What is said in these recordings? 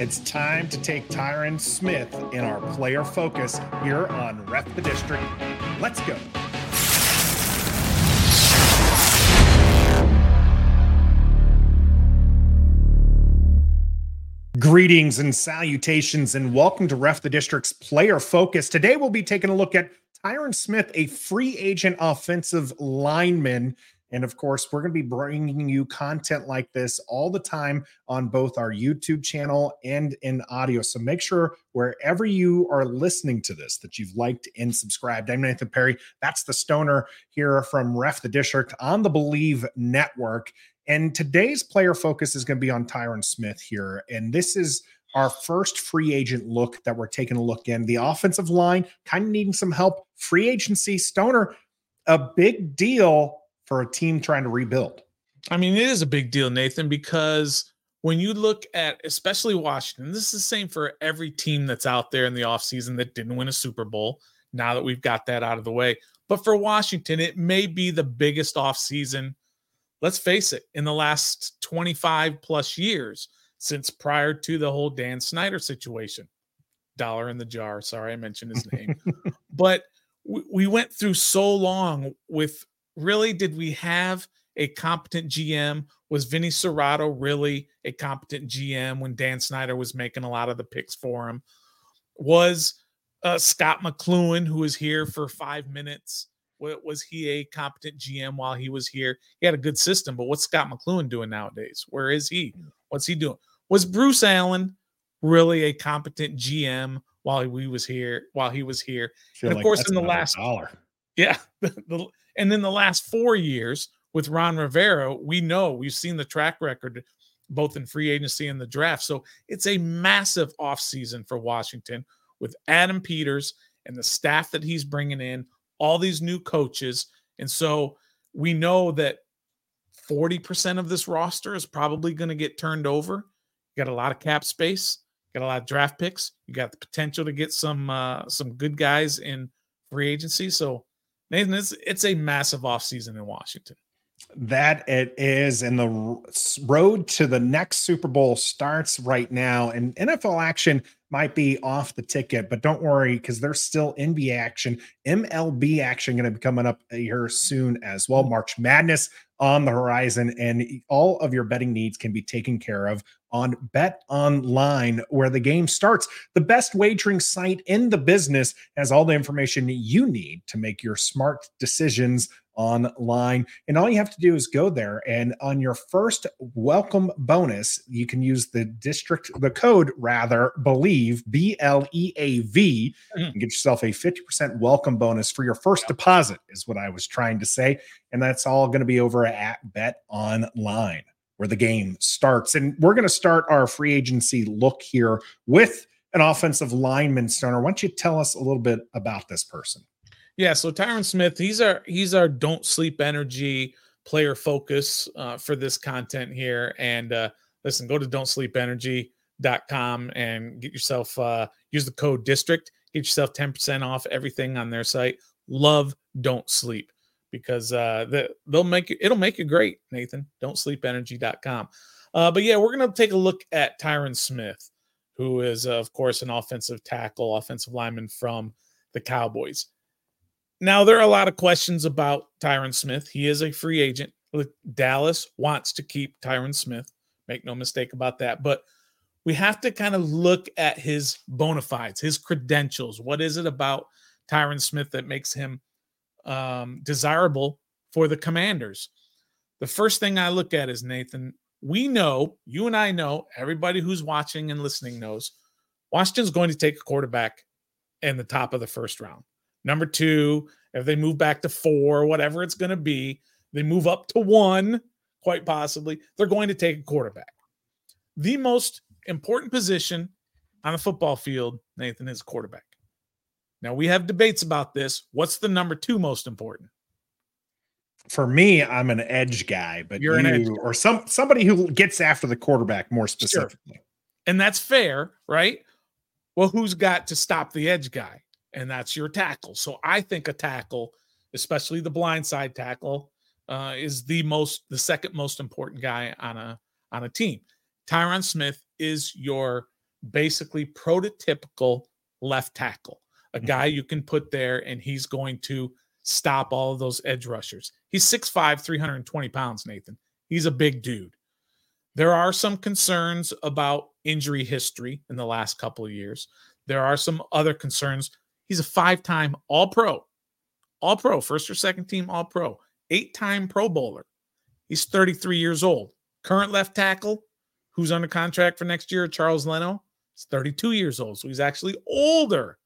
It's time to take Tyron Smith in our player focus here on Ref the District. Let's go. Greetings and salutations, and welcome to Ref the District's Player Focus. Today, we'll be taking a look at Tyron Smith, a free agent offensive lineman and of course, we're going to be bringing you content like this all the time on both our YouTube channel and in audio. So make sure wherever you are listening to this that you've liked and subscribed. I'm Nathan Perry. That's the stoner here from Ref the District on the Bleav Network. And today's player focus is going to be on Tyron Smith here. And this is our first free agent look that we're taking a look in. The offensive line kind of needing some help. Free agency, Stoner, a big deal for a team trying to rebuild. I mean, it is a big deal, Nathan, because when you look at especially Washington, this is the same for every team that's out there in the offseason that didn't win a Super Bowl. Now that we've got that out of the way. But for Washington, it may be the biggest offseason, let's face it, in the last 25 plus years since prior to the whole Dan Snyder situation. Dollar in the jar. Sorry, I mentioned his name. but we went through so long with really did we have a competent GM? Was Vinny Cerrato really a competent GM when Dan Snyder was making a lot of the picks for him? Was uh, Scott McCloughan, who was here for five minutes, was he a competent GM while he was here? He had a good system, but what's Scott McCloughan doing nowadays? Where is he? What's he doing? Was Bruce Allen really a competent GM while he was here? While he was here, and of like course, in the last dollar, yeah, and then the last four years with Ron Rivera, we know we've seen the track record both in free agency and the draft. So it's a massive offseason for Washington with Adam Peters and the staff that he's bringing in, all these new coaches. And so we know that 40% of this roster is probably going to get turned over. You got a lot of cap space, got a lot of draft picks, you got the potential to get some uh, some good guys in free agency. So Nathan, it's it's a massive offseason in Washington. That it is, and the road to the next Super Bowl starts right now. And NFL action might be off the ticket, but don't worry because there's still NBA action, MLB action going to be coming up uh, here soon as well. March Madness on the horizon, and all of your betting needs can be taken care of on Bet Online, where the game starts. The best wagering site in the business has all the information you need to make your smart decisions online. And all you have to do is go there and on your first welcome bonus, you can use the district, the code rather, believe, B L E A V, mm-hmm. and get yourself a 50% welcome bonus for your first deposit, is what I was trying to say. And that's all going to be over at Bet Online where the game starts. And we're going to start our free agency look here with an offensive lineman, Stoner. Why don't you tell us a little bit about this person? Yeah, so Tyron Smith, he's our he's our don't sleep energy player focus uh, for this content here. And uh, listen, go to don't sleep energy.com and get yourself uh, use the code district, get yourself 10% off everything on their site. Love don't sleep because uh, the, they'll make you, it'll make you great, Nathan. Don't sleep energy.com. Uh, but yeah, we're going to take a look at Tyron Smith, who is, uh, of course, an offensive tackle, offensive lineman from the Cowboys. Now, there are a lot of questions about Tyron Smith. He is a free agent. Dallas wants to keep Tyron Smith. Make no mistake about that. But we have to kind of look at his bona fides, his credentials. What is it about Tyron Smith that makes him um, desirable for the commanders? The first thing I look at is Nathan. We know, you and I know, everybody who's watching and listening knows, Washington's going to take a quarterback in the top of the first round number two, if they move back to four, whatever it's going to be, they move up to one, quite possibly, they're going to take a quarterback. The most important position on a football field, Nathan, is quarterback. Now we have debates about this. What's the number two most important? For me, I'm an edge guy, but you're you, an edge or some somebody who gets after the quarterback more specifically. Sure. And that's fair, right? Well, who's got to stop the edge guy? and that's your tackle. So I think a tackle, especially the blindside tackle, uh, is the most the second most important guy on a on a team. Tyron Smith is your basically prototypical left tackle, a Mhm. guy you can put there and he's going to stop all of those edge rushers. He's 6'5, 320 pounds, Nathan. He's a big dude. There are some concerns about injury history in the last couple of years. There are some other concerns. He's a five time All Pro, All Pro, first or second team All Pro, eight time Pro Bowler. He's 33 years old. Current left tackle, who's under contract for next year, Charles Leno, is 32 years old. So he's actually older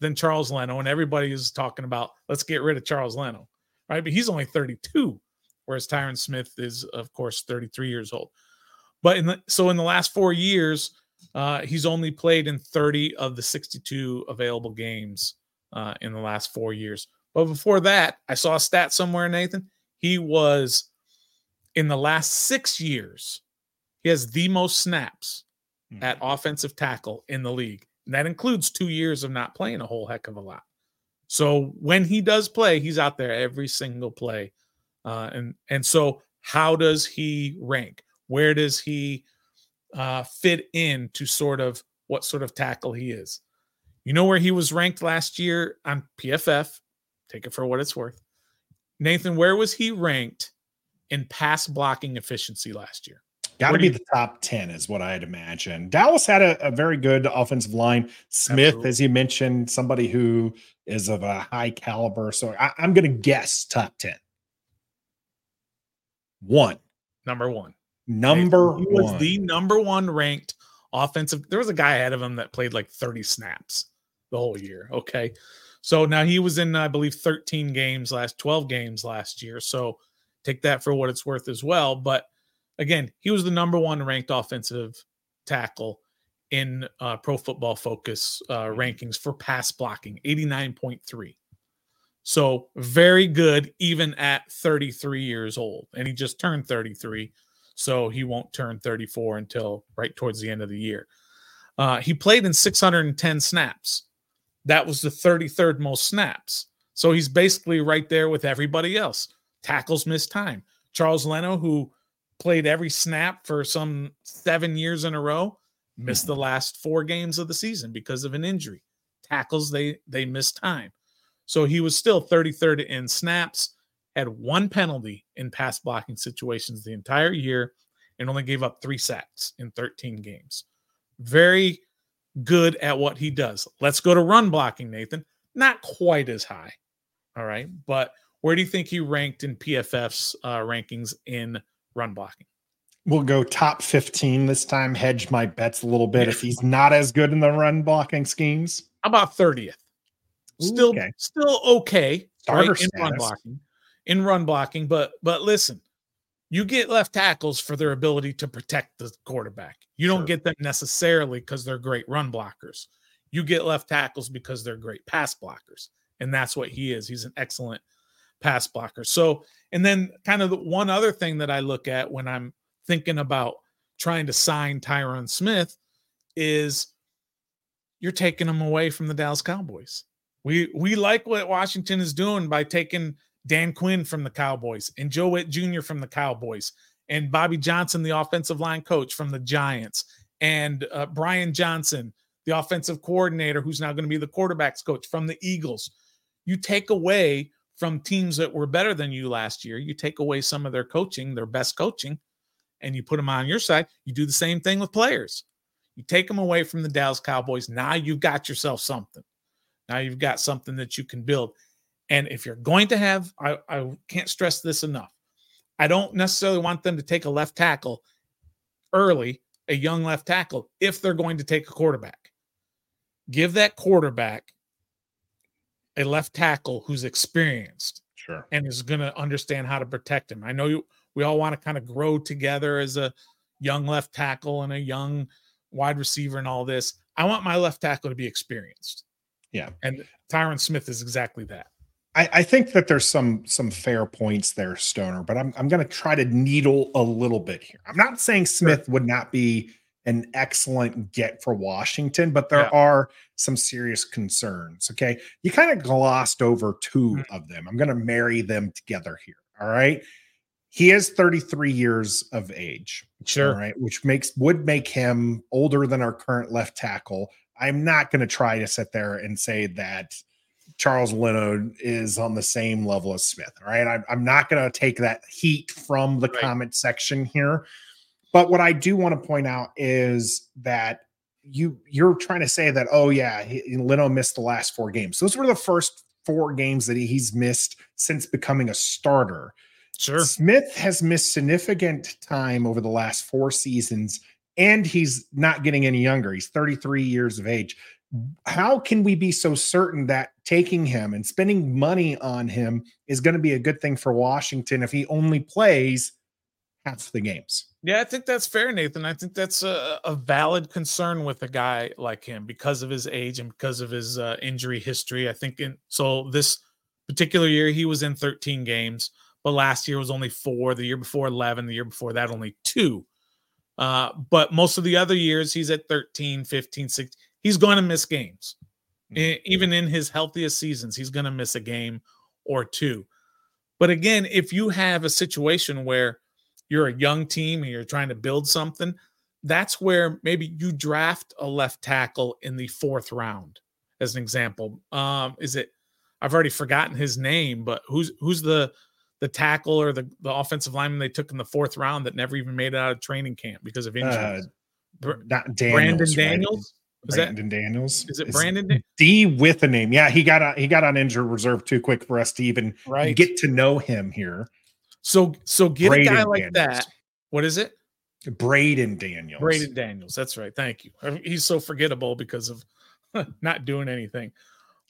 than Charles Leno. And everybody is talking about let's get rid of Charles Leno, right? But he's only 32, whereas Tyron Smith is, of course, 33 years old. But in the so in the last four years, uh, he's only played in 30 of the 62 available games uh, in the last four years. But before that, I saw a stat somewhere, Nathan. He was in the last six years, he has the most snaps Hmm. at offensive tackle in the league. That includes two years of not playing a whole heck of a lot. So when he does play, he's out there every single play. Uh, and and so how does he rank? Where does he uh, fit in to sort of what sort of tackle he is? You know where he was ranked last year on PFF. Take it for what it's worth. Nathan, where was he ranked in pass blocking efficiency last year? Got to be the top 10 is what I'd imagine. Dallas had a, a very good offensive line. Smith, Absolutely. as you mentioned, somebody who is of a high caliber. So I, I'm going to guess top 10. One. Number one. Number he was the number one ranked offensive. There was a guy ahead of him that played like 30 snaps the whole year. Okay. So now he was in, I believe, 13 games last 12 games last year. So take that for what it's worth as well. But again, he was the number one ranked offensive tackle in uh, Pro Football Focus uh, rankings for pass blocking, 89.3. So very good, even at 33 years old. And he just turned 33 so he won't turn 34 until right towards the end of the year. Uh, he played in 610 snaps. That was the 33rd most snaps. So he's basically right there with everybody else. Tackles missed time. Charles Leno, who played every snap for some seven years in a row, missed the last four games of the season because of an injury. Tackles, they they missed time. So he was still 33rd in snaps had one penalty in pass blocking situations the entire year and only gave up three sacks in 13 games. Very good at what he does. Let's go to run blocking, Nathan. Not quite as high. All right. But where do you think he ranked in PFF's uh, rankings in run blocking? We'll go top 15 this time, hedge my bets a little bit if he's not as good in the run blocking schemes. How about 30th? Still, Okay. still okay Starter right, in run blocking. In run blocking, but but listen, you get left tackles for their ability to protect the quarterback. You don't Sure. get them necessarily because they're great run blockers. You get left tackles because they're great pass blockers, and that's what he is. He's an excellent pass blocker. So, and then kind of the one other thing that I look at when I'm thinking about trying to sign Tyron Smith is you're taking him away from the Dallas Cowboys. We we like what Washington is doing by taking Dan Quinn from the Cowboys and Joe Whitt Jr. from the Cowboys and Bobby Johnson, the offensive line coach from the Giants, and uh, Brian Johnson, the offensive coordinator, who's now going to be the quarterbacks coach from the Eagles. You take away from teams that were better than you last year, you take away some of their coaching, their best coaching, and you put them on your side. You do the same thing with players. You take them away from the Dallas Cowboys. Now you've got yourself something. Now you've got something that you can build. And if you're going to have, I, I can't stress this enough. I don't necessarily want them to take a left tackle early, a young left tackle, if they're going to take a quarterback. Give that quarterback a left tackle who's experienced Sure. and is going to understand how to protect him. I know you, we all want to kind of grow together as a young left tackle and a young wide receiver and all this. I want my left tackle to be experienced. Yeah. And Tyron Smith is exactly that. I, I think that there's some some fair points there, Stoner, but I'm I'm going to try to needle a little bit here. I'm not saying Smith would not be an excellent get for Washington, but there Yeah. are some serious concerns. Okay, you kind of glossed over 2 Mhm. of them. I'm going to marry them together here. All right, he is 33 years of age. Sure. Right. Which makes would make him older than our current left tackle. I'm not going to try to sit there and say that Charles Leno is on the same level as Smith. All right. I'm, I'm not going to take that heat from the right. comment section here. But what I do want to point out is that you you're trying to say that oh yeah he, Leno missed the last four games. Those were the first four games that he's missed since becoming a starter. Sure. Smith has missed significant time over the last four seasons, and he's not getting any younger. He's 33 years of age. How can we be so certain that taking him and spending money on him is going to be a good thing for Washington if he only plays half the games? Yeah, I think that's fair, Nathan. I think that's a, a, valid concern with a guy like him because of his age and because of his uh, injury history. I think in so this particular year he was in 13 games, but last year was only four. The year before 11. The year before that only two. Uh, but most of the other years he's at 13, 15, 16. He's going to miss games. Mm-hmm. Even in his healthiest seasons, he's going to miss a game or two. But again, if you have a situation where you're a young team and you're trying to build something, that's where maybe you draft a left tackle in the fourth round, as an example. Um, is it? I've already forgotten his name, but who's who's the the tackle or the, the offensive lineman they took in the fourth round that never even made it out of training camp because of injuries? Uh, not Daniels, Brandon Daniels. Is Brandon that, Daniels? Is it Brandon? D with a name. Yeah, he got on, he got on injured reserve too quick for us to even right. get to know him here. So so get Braeden a guy like Daniels. that. What is it? Braeden Daniels. Braeden Daniels. That's right. Thank you. He's so forgettable because of not doing anything.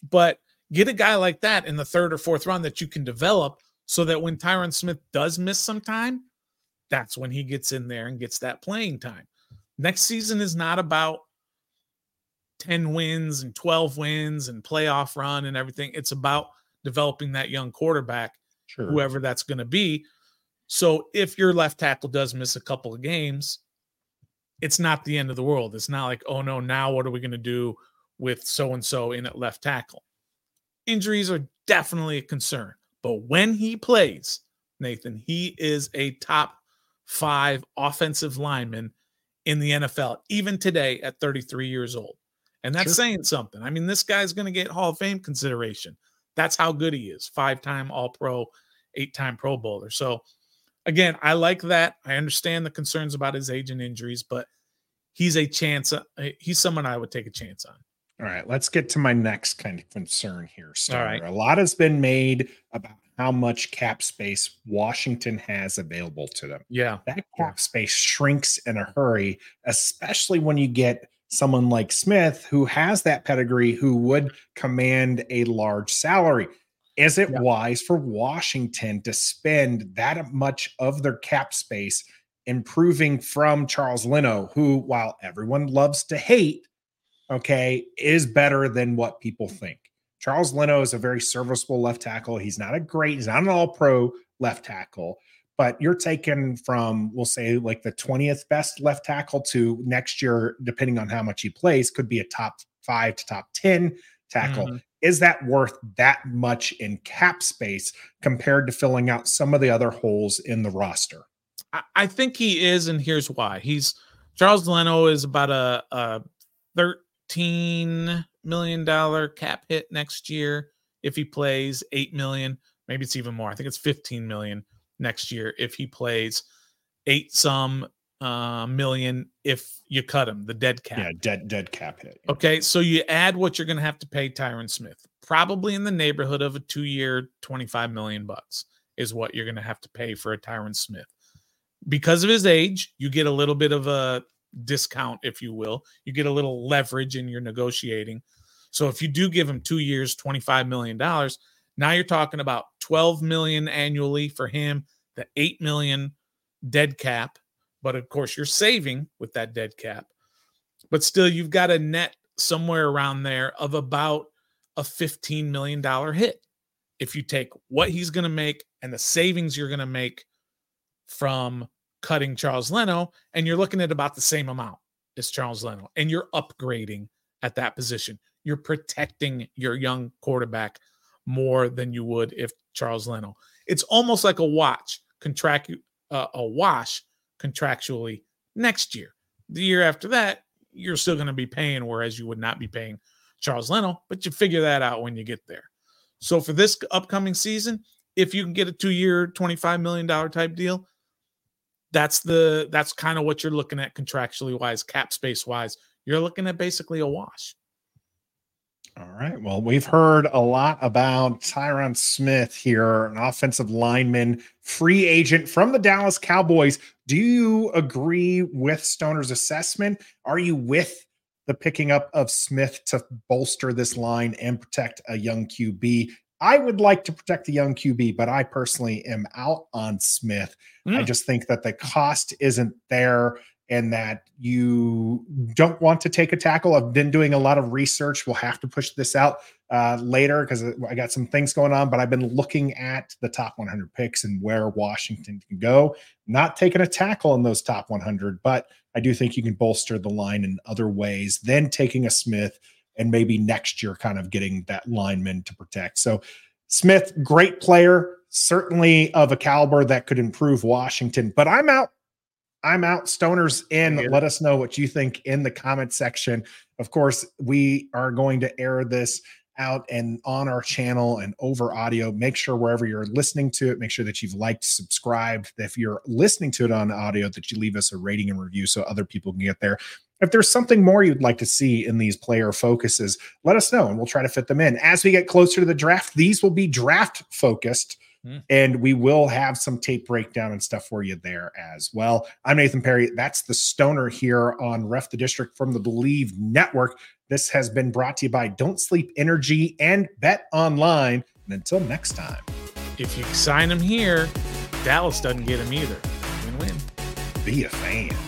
But get a guy like that in the third or fourth round that you can develop so that when Tyron Smith does miss some time, that's when he gets in there and gets that playing time. Next season is not about 10 wins and 12 wins and playoff run and everything. It's about developing that young quarterback sure. whoever that's going to be. So if your left tackle does miss a couple of games, it's not the end of the world. It's not like, oh no, now what are we going to do with so and so in at left tackle? Injuries are definitely a concern. But when he plays, Nathan, he is a top five offensive lineman in the NFL, even today at 33 years old. And that's sure. saying something. I mean, this guy's going to get Hall of Fame consideration. That's how good he is. Five time All Pro, eight time Pro Bowler. So, again, I like that. I understand the concerns about his age and injuries, but he's a chance. Uh, he's someone I would take a chance on. All right, let's get to my next kind of concern here. Star. All right. A lot has been made about how much cap space Washington has available to them. Yeah. That cap space shrinks in a hurry, especially when you get someone like Smith who has that pedigree who would command a large salary. Is it yeah. wise for Washington to spend that much of their cap space improving from Charles Leno, who, while everyone loves to hate, okay, is better than what people think? Charles Leno is a very serviceable left tackle. He's not a great, he's not an all pro left tackle, but you're taken from we'll say like the 20th best left tackle to next year depending on how much he plays could be a top 5 to top 10 tackle. Mm-hmm. is that worth that much in cap space compared to filling out some of the other holes in the roster? I think he is and here's why. He's charles leno is about a, a 13 million dollar cap hit next year if he plays 8 million maybe it's even more. I think it's 15 million next year if he plays eight some uh, million if you cut him, the dead cap. Yeah, dead dead cap hit. Okay, so you add what you're going to have to pay Tyron Smith, probably in the neighborhood of a two year, 25 million bucks is what you're going to have to pay for a Tyron Smith. Because of his age, you get a little bit of a discount, if you will. You get a little leverage in your negotiating. So if you do give him two years, $25 million, now you're talking about 12 million annually for him, the 8 million dead cap. But of course, you're saving with that dead cap. But still, you've got a net somewhere around there of about a $15 million hit. If you take what he's going to make and the savings you're going to make from cutting Charles Leno, and you're looking at about the same amount as Charles Leno, and you're upgrading at that position. You're protecting your young quarterback more than you would if Charles Leno. It's almost like a watch. contract uh, a wash contractually next year. The year after that, you're still going to be paying, whereas you would not be paying Charles Leno, but you figure that out when you get there. So for this upcoming season, if you can get a two-year, $25 million type deal, that's the that's kind of what you're looking at contractually wise, cap space wise. You're looking at basically a wash. All right. Well, we've heard a lot about Tyron Smith here, an offensive lineman, free agent from the Dallas Cowboys. Do you agree with Stoner's assessment? Are you with the picking up of Smith to bolster this line and protect a young QB? I would like to protect the young QB, but I personally am out on Smith. Mm. I hmm. just think that the cost isn't there and that you don't want to take a tackle. I've been doing a lot of research. We'll have to push this out uh, later because I got some things going on, but I've been looking at the top 100 picks and where Washington can go. Not taking a tackle in those top 100, but I do think you can bolster the line in other ways than taking a Smith and maybe next year kind of getting that lineman to protect. So Smith, great player, certainly of a caliber that could improve Washington, but I'm out I'm out. Stoners in. Yeah. Let us know what you think in the comment section. Of course, we are going to air this out and on our channel and over audio. Make sure wherever you're listening to it, make sure that you've liked, subscribed. If you're listening to it on audio, that you leave us a rating and review so other people can get there. If there's something more you'd like to see in these player focuses, let us know and we'll try to fit them in. As we get closer to the draft, these will be draft focused Mm. And we will have some tape breakdown and stuff for you there as well. I'm Nathan Perry. That's the Stoner here on Ref the District from the Bleav Network. This has been brought to you by Don't Sleep Energy and Bet Online. And until next time, if you sign them here, Dallas doesn't get them either. Win win. Be a fan.